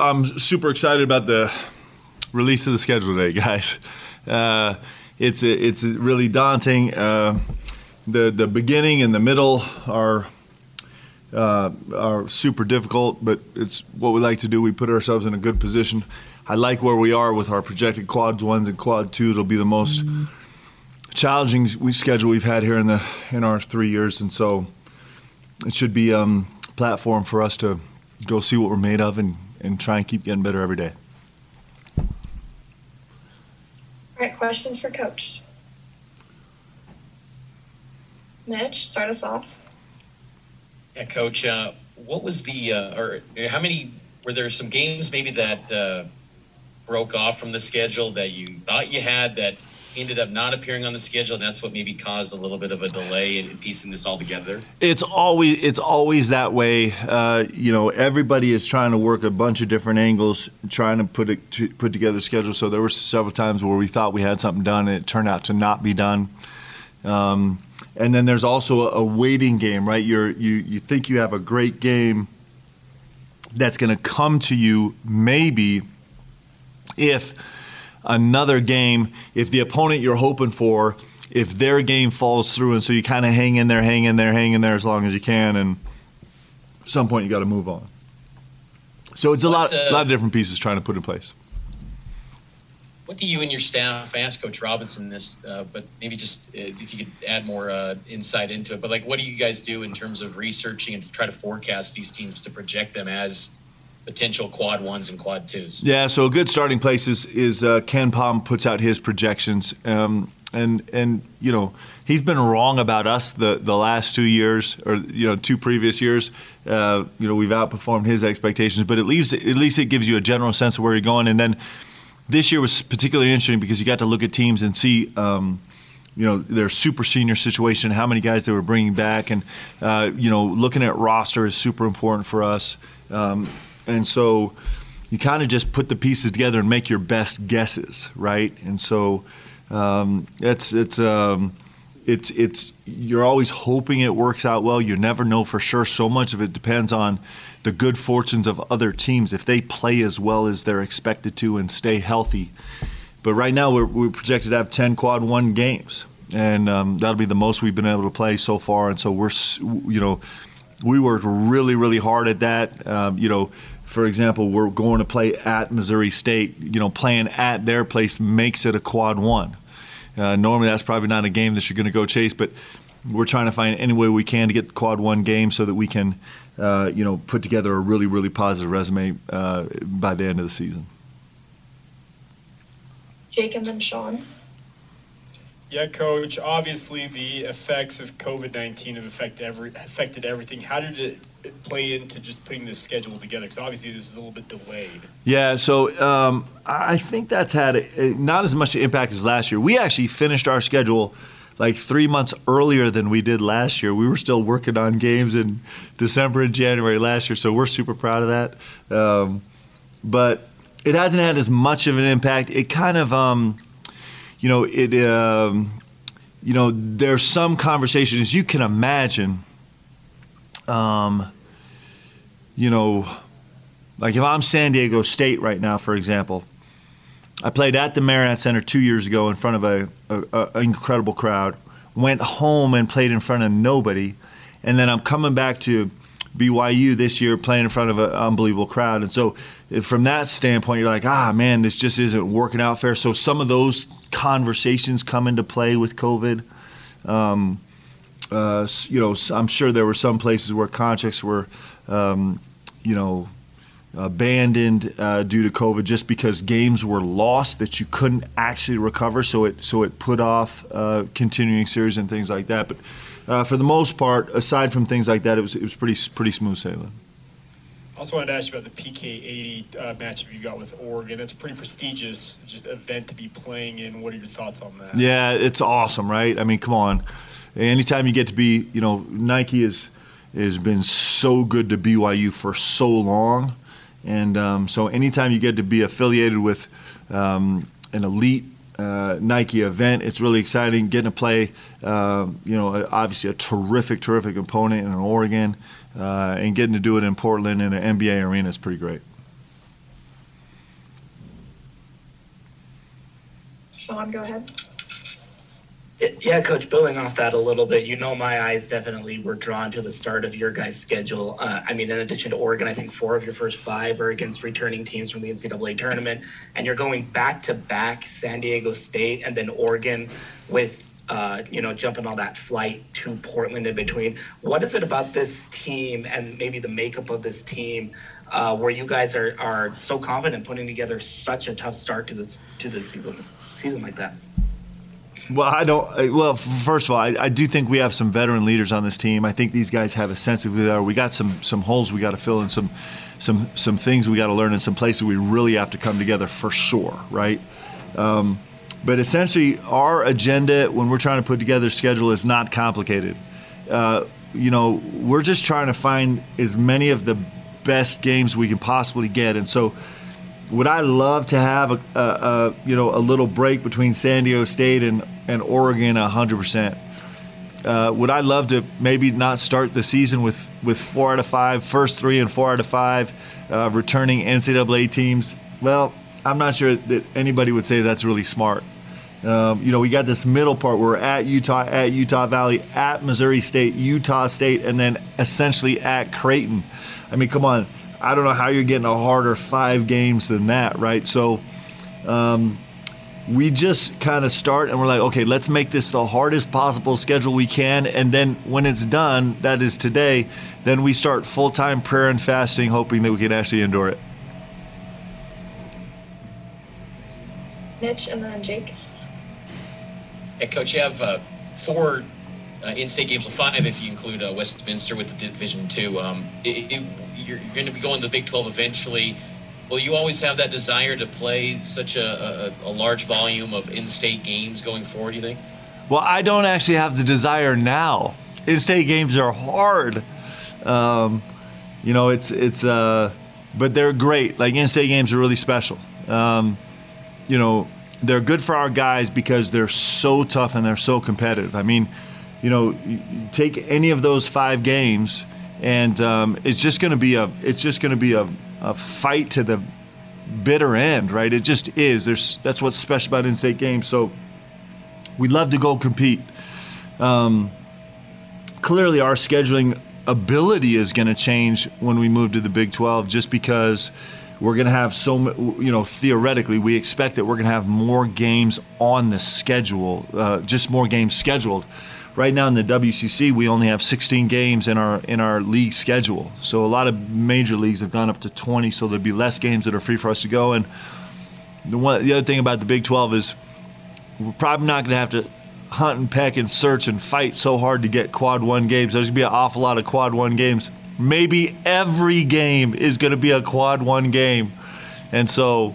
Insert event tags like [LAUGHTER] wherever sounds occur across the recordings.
I'm super excited about the release of the schedule today, [LAUGHS] guys. Uh, it's it's really daunting. Uh, the the beginning and the middle are uh, are super difficult, but it's what we like to do. We put ourselves in a good position. I like where we are with our projected quads ones and quad two. It'll be the most mm-hmm. challenging schedule we've had here in the in our three years, and so it should be um, a platform for us to go see what we're made of and, and try and keep getting better every day. All right, questions for Coach. Mitch, start us off. Yeah, Coach. Uh, what was the uh, or how many were there some games maybe that uh, broke off from the schedule that you thought you had that ended up not appearing on the schedule, and that's what maybe caused a little bit of a delay in, in piecing this all together. It's always it's always that way. Uh, you know, everybody is trying to work a bunch of different angles, trying to put it to, put together a schedule. So there were several times where we thought we had something done, and it turned out to not be done. Um, and then there's also a, a waiting game, right? You're you you think you have a great game that's going to come to you maybe if another game, if the opponent you're hoping for, if their game falls through, and so you kind of hang in there, hang in there, hang in there as long as you can, and at some point you got to move on. So it's a lot, uh, lot of different pieces trying to put in place. What do you and your staff ask Coach Robinson this? Uh, but maybe just uh, if you could add more uh, insight into it. But like, what do you guys do in terms of researching and try to forecast these teams to project them as potential quad ones and quad twos. Yeah, so a good starting place is, is uh, KenPom puts out his projections. Um, and and you know he's been wrong about us the, the last two years or you know two previous years. Uh, you know we've outperformed his expectations, but at least at least it gives you a general sense of where you're going. And then this year was particularly interesting because you got to look at teams and see. Um, you know their super senior situation, how many guys they were bringing back, and uh, you know looking at roster is super important for us. Um, and so you kind of just put the pieces together and make your best guesses, right? And so um, it's it's um, it's it's you're always hoping it works out well. You never know for sure. So much of it depends on the good fortunes of other teams if they play as well as they're expected to and stay healthy. But right now we're, we're projected to have 10 quad one games, and um, that'll be the most we've been able to play so far. And so we're you know we worked really really hard at that. Um, you know for example, we're going to play at Missouri State. You know, playing at their place makes it a quad one. Uh, normally, that's probably not a game that you're going to go chase, but we're trying to find any way we can to get the quad one game so that we can, uh, you know, put together a really, really positive resume uh, by the end of the season. Jake and then Sean. Yeah, coach. Obviously, the effects of COVID nineteen have affected every affected everything. How did it play into just putting this schedule together? Because obviously this is a little bit delayed. Yeah, so um, I think that's had a, not as much impact as last year. We actually finished our schedule like three months earlier than we did last year. We were still working on games in December and January last year, so we're super proud of that. Um, but it hasn't had as much of an impact. It kind of, um, you know, it, um, you know, there's some conversation, as you can imagine um, you know, like if I'm San Diego State right now, for example, I played at the Marriott Center two years ago in front of a, a, a, incredible crowd. Went home and played in front of nobody, and then I'm coming back to BYU this year playing in front of an unbelievable crowd. And so, from that standpoint, you're like, ah, man, this just isn't working out fair. So some of those conversations come into play with COVID. Um, uh, you know, I'm sure there were some places where contracts were, um, you know, abandoned uh, due to COVID just because games were lost that you couldn't actually recover. So it so it put off uh, continuing series and things like that. But uh, for the most part, aside from things like that, it was it was pretty pretty smooth sailing. I also wanted to ask you about the PK80 uh, matchup you got with Oregon. That's a pretty prestigious just event to be playing in. What are your thoughts on that? Yeah, it's awesome, right? I mean, come on anytime you get to be, you know, Nike has has been so good to BYU for so long, and um, so anytime you get to be affiliated with um, an elite uh, Nike event. It's really exciting getting to play, uh, you know, obviously a terrific, terrific opponent in Oregon, uh, and getting to do it in Portland in an NBA arena is pretty great. Sean, go ahead. Yeah, coach, building off that a little bit, you know, my eyes definitely were drawn to the start of your guys' schedule. Uh, I mean, in addition to Oregon, I think four of your first five are against returning teams from the NCAA tournament. And you're going back to back San Diego State and then Oregon with, uh, you know, jumping on that flight to Portland in between. What is it about this team and maybe the makeup of this team uh, where you guys are, are so confident putting together such a tough start to this to this season season like that? Well, I don't. Well, first of all, I, I, do think we have some veteran leaders on this team. I think these guys have a sense of who they are. We got some some holes we got to fill in, some some some things we got to learn, in some places we really have to come together for sure, right? Um, but essentially, our agenda when we're trying to put together a schedule is not complicated. Uh, you know, we're just trying to find as many of the best games we can possibly get, and so would I love to have a, a, a, you know a little break between San Diego State and, and Oregon hundred uh, percent? Would I love to maybe not start the season with, with four out of five, first three and four out of five, uh, returning NCAA teams? Well, I'm not sure that anybody would say that's really smart. Um, you know, we got this middle part where we're at Utah, at Utah Valley, at Missouri State, Utah State, and then essentially at Creighton. I mean, come on I don't know how you're getting a harder five games than that, right? So um, we just kind of start and we're like, okay, let's make this the hardest possible schedule we can. And then when it's done, that is today, then we start full time prayer and fasting, hoping that we can actually endure it. Mitch and then Jake. Hey, Coach, you have uh, four uh, in-state games, well, five if you include uh, Westminster with the Division Two. Um, it, it, you're, you're going to be going to the Big 12 eventually. Will you always have that desire to play such a, a, a large volume of in-state games going forward? You think? Well, I don't actually have the desire now. In-state games are hard. Um, you know, it's it's uh, but they're great. Like in-state games are really special. Um, you know, they're good for our guys because they're so tough and they're so competitive. I mean you know, take any of those five games, and um, it's just going to be a it's just going to be a, a fight to the bitter end, right? It just is. There's that's what's special about in-state games. So we love to go compete. Um, clearly, our scheduling ability is going to change when we move to the Big 12, just because we're going to have so you know theoretically we expect that we're going to have more games on the schedule, uh, just more games scheduled right now in the WCC, we only have 16 games in our in our league schedule. So a lot of major leagues have gone up to 20. So there'll be less games that are free for us to go. And the one the other thing about the Big 12 is we're probably not going to have to hunt and peck and search and fight so hard to get quad one games. There's going to be an awful lot of quad one games. Maybe every game is going to be a quad one game, and so.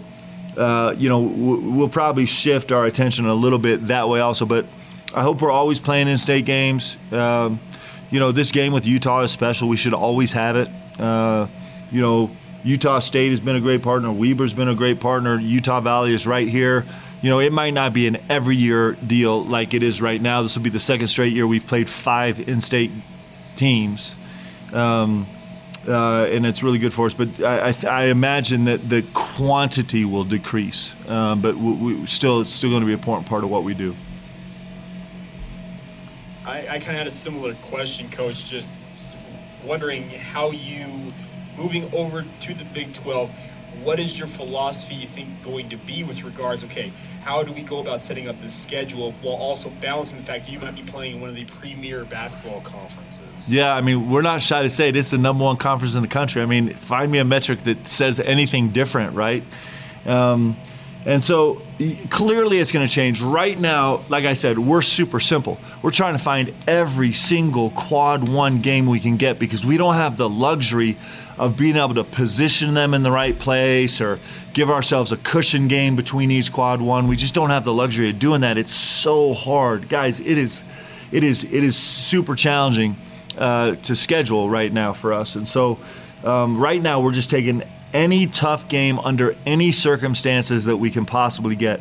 Uh, you know, we'll probably shift our attention a little bit that way also. But I hope we're always playing in state games. Um, you know, this game with Utah is special. We should always have it. Uh, you know, Utah State has been a great partner. Weber's been a great partner. Utah Valley is right here. You know, it might not be an every year deal like it is right now. This will be the second straight year we've played five in state teams. Um, uh, and it's really good for us. But I, I, I, imagine that the quantity will decrease. Um, but we, we still, it's still going to be an important part of what we do. I, I kind of had a similar question, Coach. Just wondering how you, moving over to the Big 12, what is your philosophy you think going to be with regards? Okay, how do we go about setting up the schedule while also balancing the fact that you might be playing in one of the premier basketball conferences? Yeah, I mean, we're not shy to say it. It's the number one conference in the country. I mean, find me a metric that says anything different, right? Um, and so clearly it's going to change. Right now, like I said, we're super simple. We're trying to find every single quad one game we can get because we don't have the luxury of being able to position them in the right place or give ourselves a cushion game between each quad one. We just don't have the luxury of doing that. It's so hard. Guys, it is it is it is super challenging uh, to schedule right now for us. And so um, right now we're just taking any tough game under any circumstances that we can possibly get.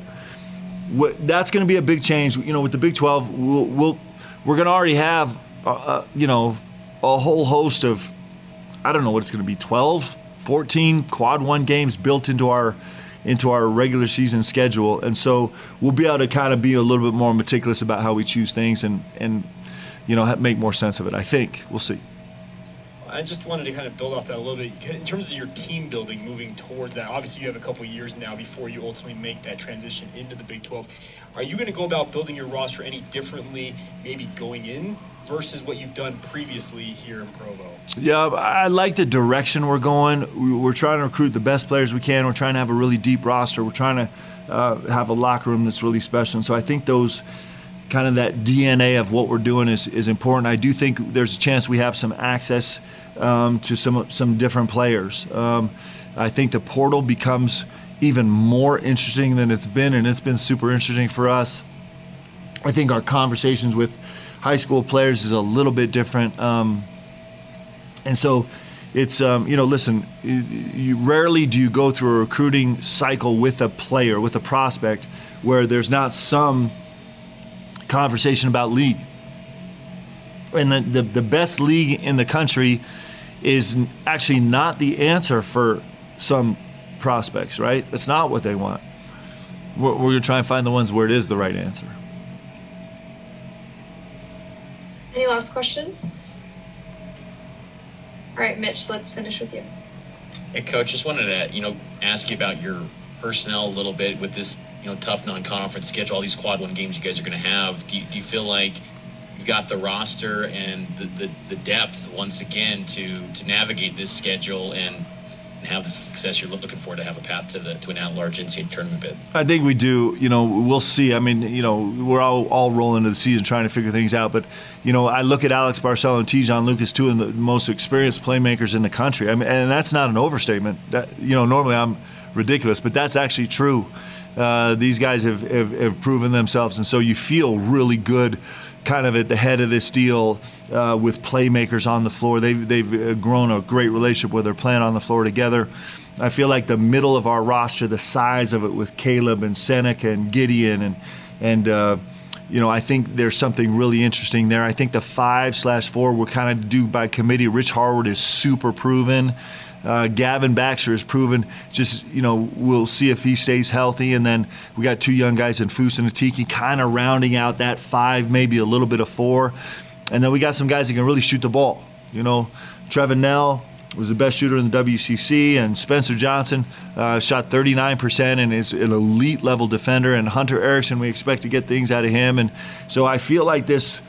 That's going to be a big change. You know, with the Big 12, we'll, we'll we're going to already have, uh, uh, you know, a whole host of, I don't know what it's going to be, 12, 14 quad one games built into our into our regular season schedule, and so we'll be able to kind of be a little bit more meticulous about how we choose things and and you know make more sense of it. I think we'll see. I just wanted to kind of build off that a little bit in terms of your team building, moving towards that. Obviously, you have a couple years now before you ultimately make that transition into the Big 12. Are you going to go about building your roster any differently, maybe going in versus what you've done previously here in Provo? Yeah, I like the direction we're going. We- We're trying to recruit the best players we can. We're trying to have a really deep roster. We're trying to uh, have a locker room that's really special. And so I think those kind of that DNA of what we're doing is, is important. I do think there's a chance we have some access um, to some some different players. Um, I think the portal becomes even more interesting than it's been, and it's been super interesting for us. I think our conversations with high school players is a little bit different. Um, and so it's, um, you know, listen, you, you rarely do you go through a recruiting cycle with a player, with a prospect, where there's not some conversation about league. And the, the, the best league in the country is actually not the answer for some prospects, right? That's not what they want. We're, we're going to try and find the ones where it is the right answer. Any last questions? All right, Mitch, let's finish with you. Hey, coach, just wanted to you know ask you about your personnel a little bit with this you know tough non-conference schedule, all these quad one games you guys are going to have. Do you, do you feel like you've got the roster and the, the, the depth once again to to navigate this schedule and, and have the success you're looking for to have a path to the to an at-large NCAA tournament bid? I think we do. You know, we'll see. I mean, you know, we're all, all rolling into the season trying to figure things out. But, you know, I look at Alex Barcelo and Te'Jon Lucas, two of the most experienced playmakers in the country. I mean, and that's not an overstatement. That you know, normally I'm ridiculous, but that's actually true. Uh, these guys have, have, have proven themselves, and so you feel really good kind of at the head of this deal uh, with playmakers on the floor. They've, they've uh, grown a great relationship where they're playing on the floor together. I feel like the middle of our roster, the size of it with Caleb and Seneca and Gideon and and uh, you know I think there's something really interesting there. I think the five slash four we're kind of due by committee. Rich Harward is super proven. Uh, Gavin Baxter has proven. Just you know, we'll see if he stays healthy, and then we got two young guys in Foose and Atiki, kind of rounding out that five, maybe a little bit of four, and then we got some guys that can really shoot the ball. You know, Trevin Knell was the best shooter in the WCC, and Spencer Johnson uh, shot 39% and is an elite level defender. And Hunter Erickson, we expect to get things out of him, and so I feel like this.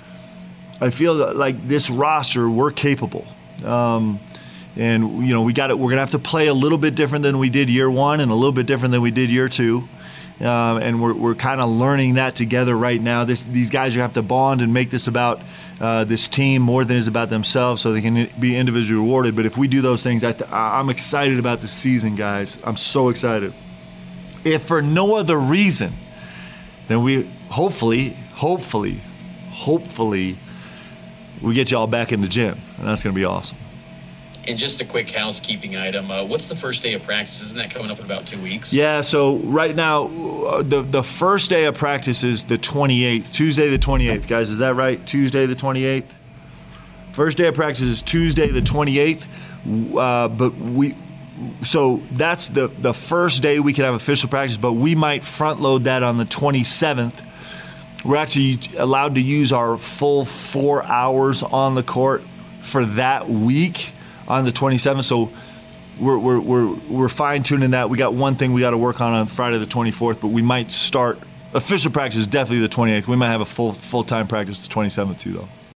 I feel like this roster, we're capable. Um, and you know we got it. We're gonna have to play a little bit different than we did year one, and a little bit different than we did year two. Uh, and we're, we're kind of learning that together right now. This, these guys are gonna have to bond and make this about uh, this team more than it is about themselves, so they can be individually rewarded. But if we do those things, I th- I'm excited about the season, guys. I'm so excited. If for no other reason, then we hopefully, hopefully, hopefully, we get you all back in the gym, and that's gonna be awesome. And just a quick housekeeping item. Uh, what's the first day of practice? Isn't that coming up in about two weeks? Yeah, so right now, uh, the the first day of practice is the 28th, Tuesday the 28th, guys. Is that right? Tuesday the 28th. First day of practice is Tuesday the 28th, uh, but we. So that's the the first day we can have official practice, but we might front load that on the 27th. We're actually allowed to use our full four hours on the court for that week on the 27th. So we're, we're, we're, we're fine tuning that. We got one thing we got to work on on Friday the 24th, but we might start official practice is definitely the 28th. We might have a full full time practice the 27th too, though.